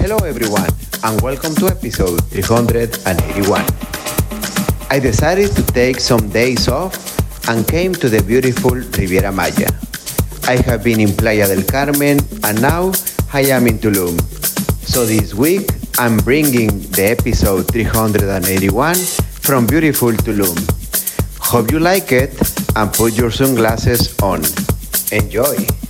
Hello everyone and welcome to episode 381. I decided to take some days off and came to the beautiful Riviera Maya. I have been in Playa del Carmen and now I am in Tulum. So this week I'm bringing the episode 381 from beautiful Tulum. Hope you like it and put your sunglasses on. Enjoy!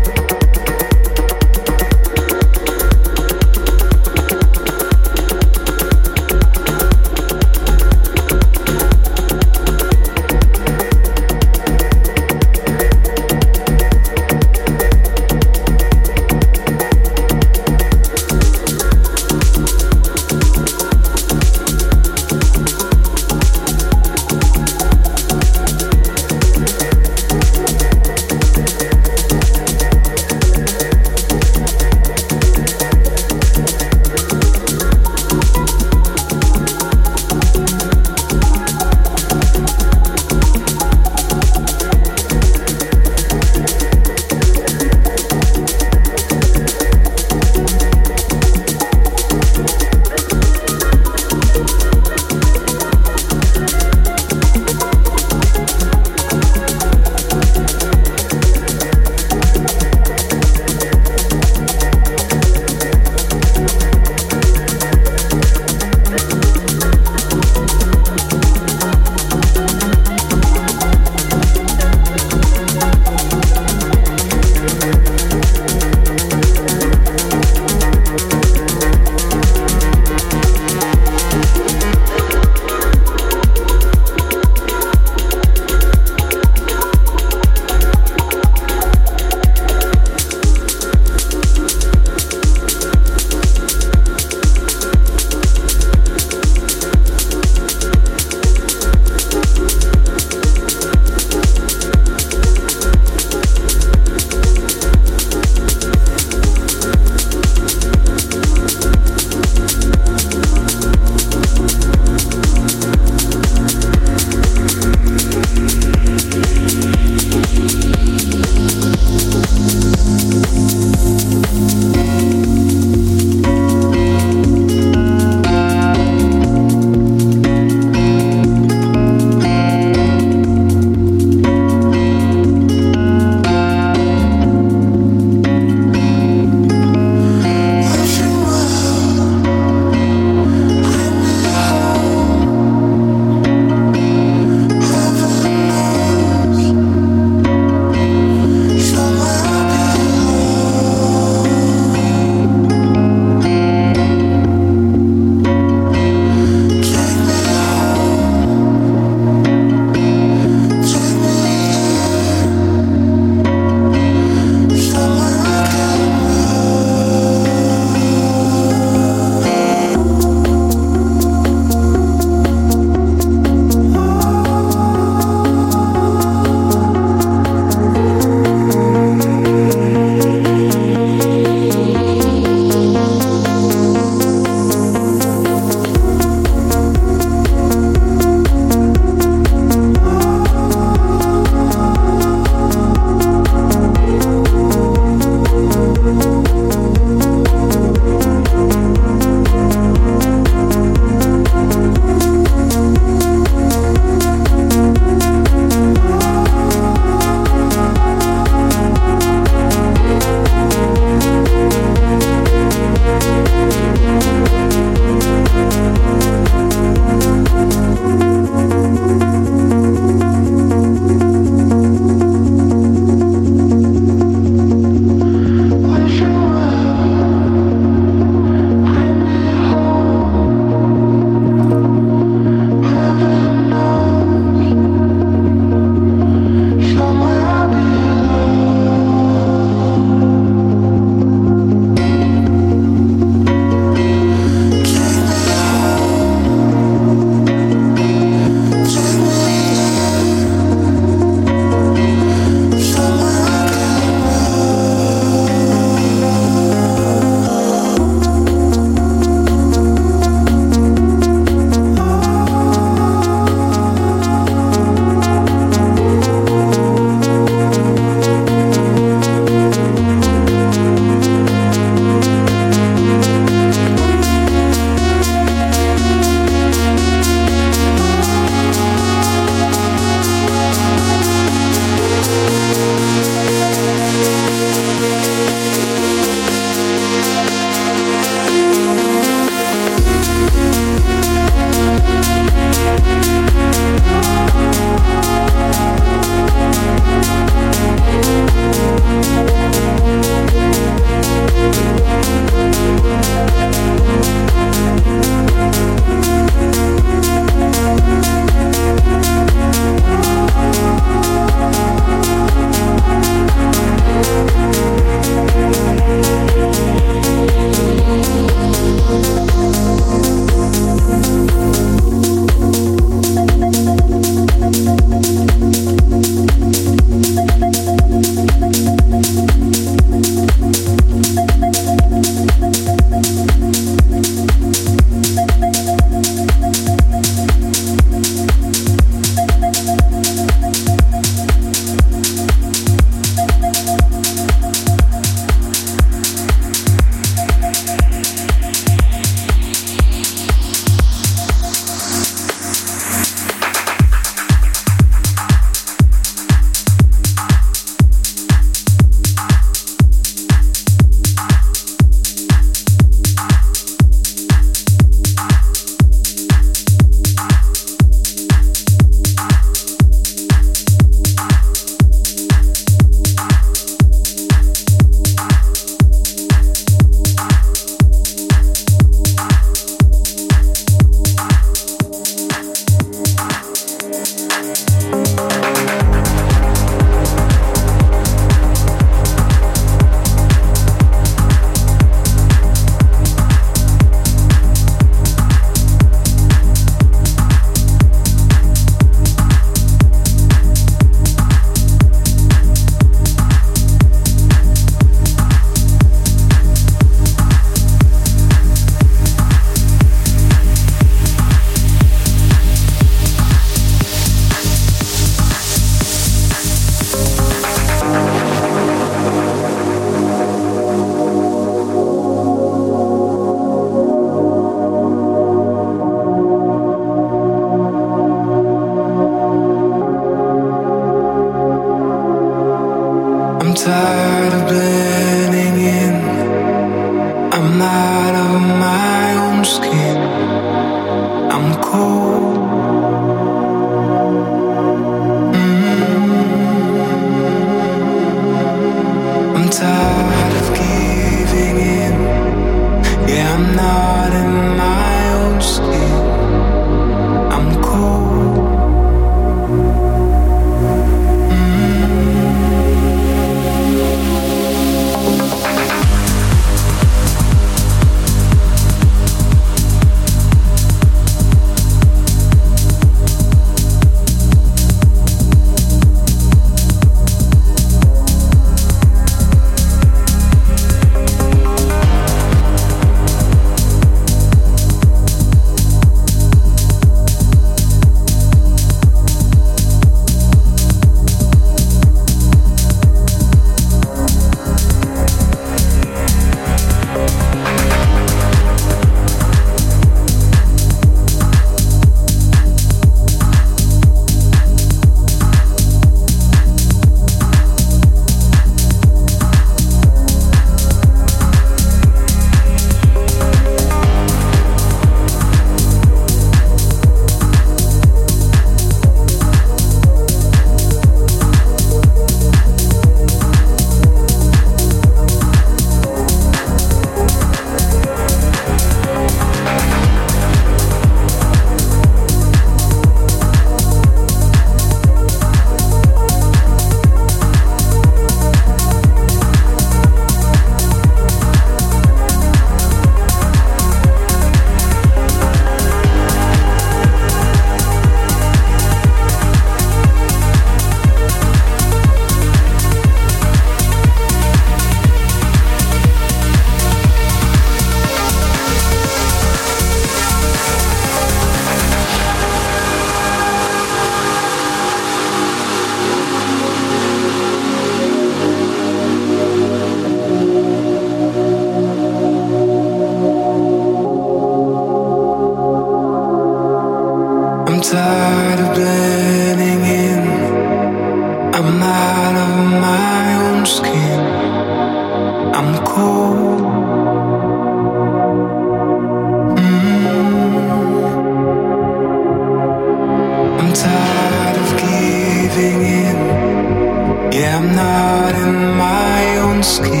asking.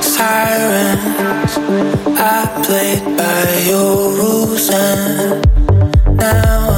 Sirens i played by your rules and now